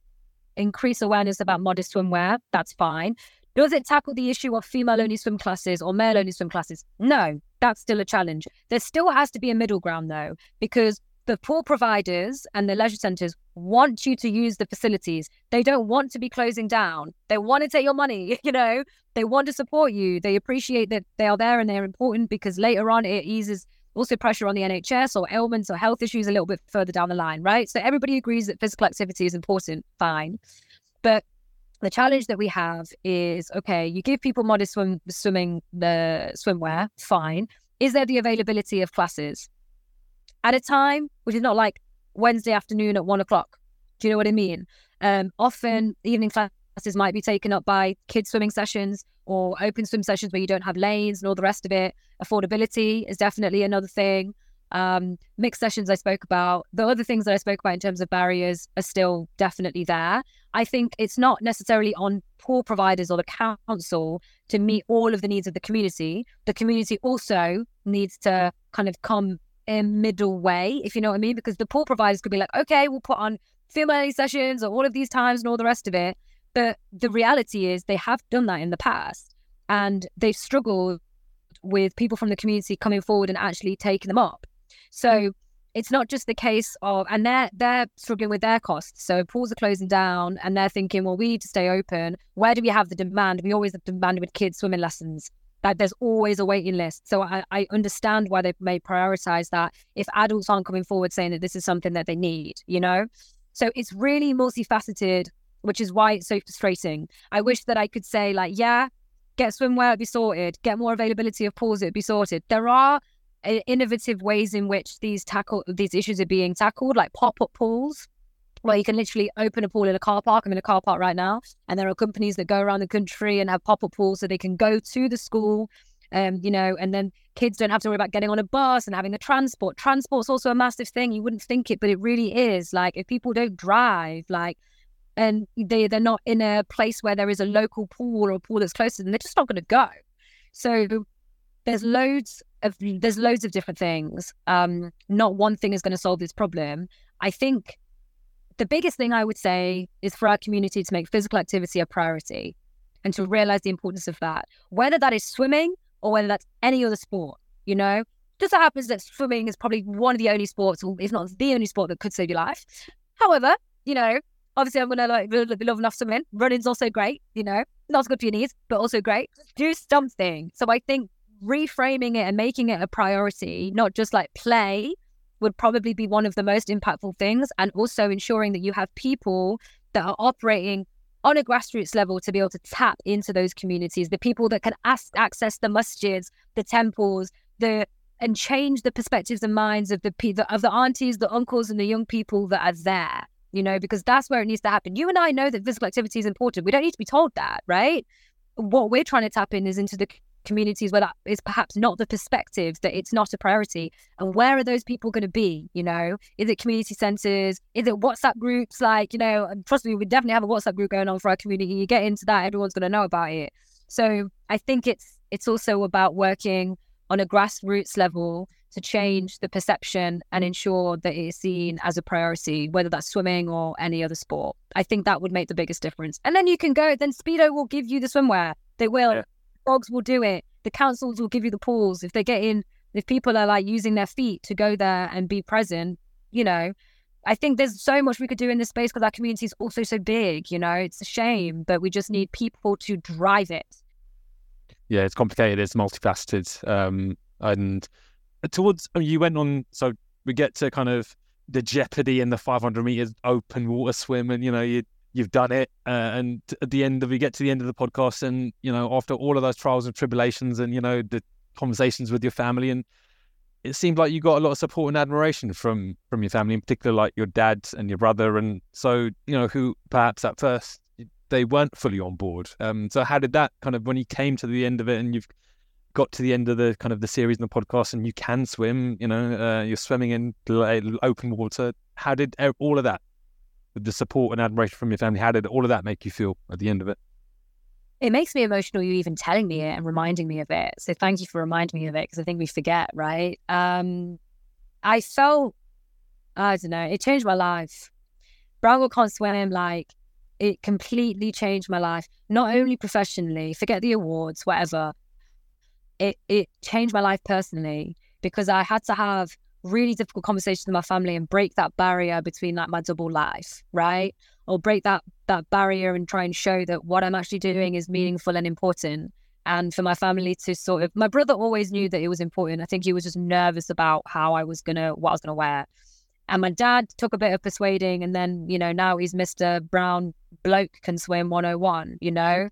increase awareness about modest swimwear. That's fine. Does it tackle the issue of female only swim classes or male only swim classes? No, that's still a challenge. There still has to be a middle ground though, because the pool providers and the leisure centres want you to use the facilities. They don't want to be closing down. They want to take your money, <laughs> you know, they want to support you. They appreciate that they are there and they're important because later on it eases also pressure on the NHS or ailments or health issues a little bit further down the line, right? So everybody agrees that physical activity is important, fine. But the challenge that we have is okay, you give people modest swim, swimming the swimwear, fine. Is there the availability of classes at a time which is not like Wednesday afternoon at one o'clock Do you know what I mean? Um, often evening classes might be taken up by kids swimming sessions or open swim sessions where you don't have lanes and all the rest of it. Affordability is definitely another thing. Um, mixed sessions I spoke about. The other things that I spoke about in terms of barriers are still definitely there. I think it's not necessarily on poor providers or the council to meet all of the needs of the community. The community also needs to kind of come a middle way, if you know what I mean, because the poor providers could be like, okay, we'll put on female sessions or all of these times and all the rest of it. But the reality is they have done that in the past and they've struggled with people from the community coming forward and actually taking them up. So mm. it's not just the case of and they're they're struggling with their costs. So pools are closing down and they're thinking, well, we need to stay open. Where do we have the demand? We always have demand with kids swimming lessons. That there's always a waiting list. So I, I understand why they may prioritize that if adults aren't coming forward saying that this is something that they need, you know? So it's really multifaceted which is why it's so frustrating. I wish that I could say, like, yeah, get swimwear, it'd be sorted, get more availability of pools, it'd be sorted. There are innovative ways in which these tackle these issues are being tackled, like pop-up pools, where you can literally open a pool in a car park. I'm in a car park right now, and there are companies that go around the country and have pop-up pools so they can go to the school, um, you know, and then kids don't have to worry about getting on a bus and having the transport. Transport's also a massive thing. You wouldn't think it, but it really is. Like if people don't drive, like and they they're not in a place where there is a local pool or a pool that's close to them, they're just not going to go. So there's loads of there's loads of different things. Um, not one thing is going to solve this problem. I think the biggest thing I would say is for our community to make physical activity a priority and to realize the importance of that, whether that is swimming or whether that's any other sport. You know, just so happens that swimming is probably one of the only sports, or if not the only sport that could save your life. However, you know, obviously I'm gonna like be love enough swimming. Running's also great, you know, not as good for your knees, but also great. Do something. So I think reframing it and making it a priority, not just like play, would probably be one of the most impactful things. And also ensuring that you have people that are operating on a grassroots level to be able to tap into those communities, the people that can ask, access the masjids, the temples, the and change the perspectives and minds of the of the aunties, the uncles, and the young people that are there you know, because that's where it needs to happen. You and I know that physical activity is important. We don't need to be told that, right? What we're trying to tap in is into the communities where that is perhaps not the perspective that it's not a priority. And where are those people going to be? You know, is it community centers? Is it WhatsApp groups? Like, you know, trust me, we definitely have a WhatsApp group going on for our community. You get into that, everyone's going to know about it. So I think it's it's also about working on a grassroots level to change the perception and ensure that it is seen as a priority, whether that's swimming or any other sport. I think that would make the biggest difference. And then you can go, then Speedo will give you the swimwear. They will. Yeah. Dogs will do it. The councils will give you the pools. If they get in, if people are like using their feet to go there and be present, you know, I think there's so much we could do in this space because our community is also so big, you know, it's a shame, but we just need people to drive it. Yeah, it's complicated. It's multifaceted. Um, and towards I mean, you went on. So we get to kind of the jeopardy in the 500 meters open water swim, and you know you you've done it. Uh, and at the end of we get to the end of the podcast, and you know after all of those trials and tribulations, and you know the conversations with your family, and it seemed like you got a lot of support and admiration from from your family, in particular like your dad and your brother, and so you know who perhaps at first they weren't fully on board. Um, so how did that kind of when you came to the end of it, and you've got to the end of the kind of the series and the podcast and you can swim, you know, uh, you're swimming in open water. How did all of that, the support and admiration from your family, how did all of that make you feel at the end of it? It makes me emotional, you even telling me it and reminding me of it. So thank you for reminding me of it because I think we forget, right? Um, I felt, I don't know, it changed my life. Girl Can't Swim, like, it completely changed my life, not only professionally, forget the awards, whatever, it it changed my life personally because I had to have really difficult conversations with my family and break that barrier between like my double life, right? Or break that that barrier and try and show that what I'm actually doing is meaningful and important. And for my family to sort of my brother always knew that it was important. I think he was just nervous about how I was gonna what I was gonna wear. And my dad took a bit of persuading and then, you know, now he's Mr. Brown bloke can swim 101, you know?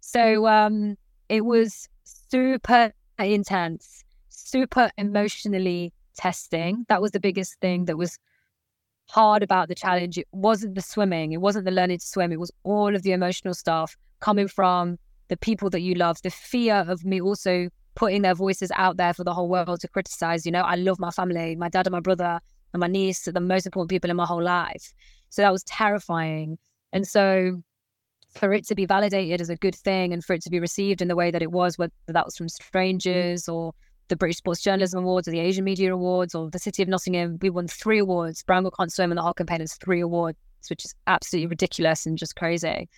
So um it was super intense, super emotionally testing. That was the biggest thing that was hard about the challenge. It wasn't the swimming, it wasn't the learning to swim, it was all of the emotional stuff coming from the people that you love, the fear of me also putting their voices out there for the whole world to criticize. You know, I love my family, my dad and my brother and my niece are the most important people in my whole life. So that was terrifying. And so for it to be validated as a good thing and for it to be received in the way that it was, whether that was from mm. strangers or the British Sports Journalism Awards or the Asian Media Awards or the City of Nottingham, we won three awards. Girl Can't Swim and the whole campaign has three awards, which is absolutely ridiculous and just crazy.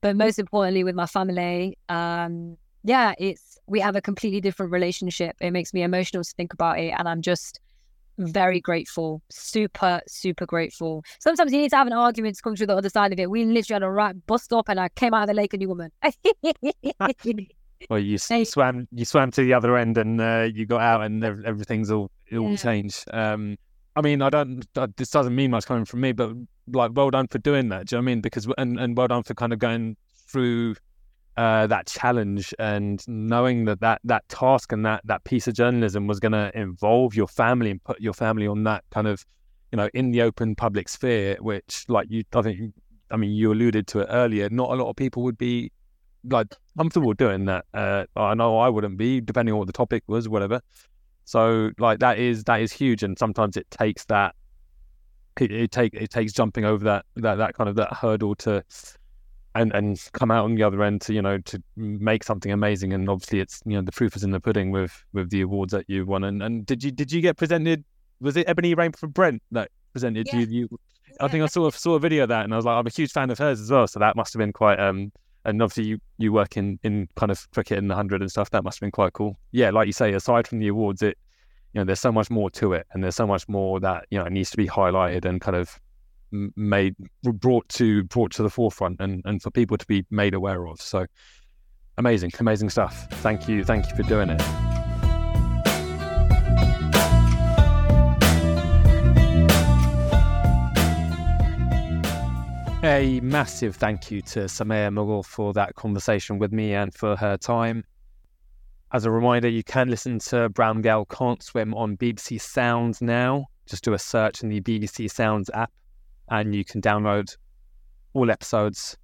But most importantly, with my family, um, yeah, it's we have a completely different relationship. It makes me emotional to think about it, and I'm just very grateful, super, super grateful. Sometimes you need to have an argument to come through the other side of it. We literally had a right bust up, and I came out of the lake a new woman. <laughs> well, you swam, you swam to the other end, and uh, you got out, and everything's all it all yeah. changed. Um, I mean, I don't. This doesn't mean much coming from me, but like, well done for doing that. Do you know what I mean? Because and and well done for kind of going through uh, that challenge and knowing that, that that task and that that piece of journalism was going to involve your family and put your family on that kind of you know in the open public sphere which like you i think i mean you alluded to it earlier not a lot of people would be like comfortable doing that uh, i know i wouldn't be depending on what the topic was whatever. So like that is that is huge and sometimes it takes that it, it take it takes jumping over that that that kind of that hurdle to and and come out on the other end to you know to make something amazing and obviously it's you know the proof is in the pudding with with the awards that you won. And and did you did you get presented was it Ebony Rainford-Brent that presented yeah. you you I think I saw saw a video of that and I was like I'm a huge fan of hers as well so that must have been quite um and obviously you you work in in kind of cricket in the hundred and stuff that must have been quite cool yeah like you say aside from the awards it you know there's so much more to it and there's so much more that you know needs to be highlighted and kind of made brought to brought to the forefront and and for people to be made aware of. So amazing, amazing stuff. Thank you, thank you for doing it. A massive thank you to Summaya Mughal for that conversation with me and for her time. As a reminder, you can listen to Brown Girl Can't Swim on BBC Sounds now. Just do a search in the BBC Sounds app and you can download all episodes.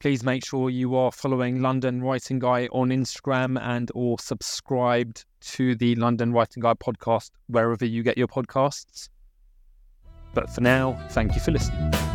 Please make sure you are following London Writing Guy on Instagram and or subscribed to the London Writing Guy podcast wherever you get your podcasts. But for now, thank you for listening.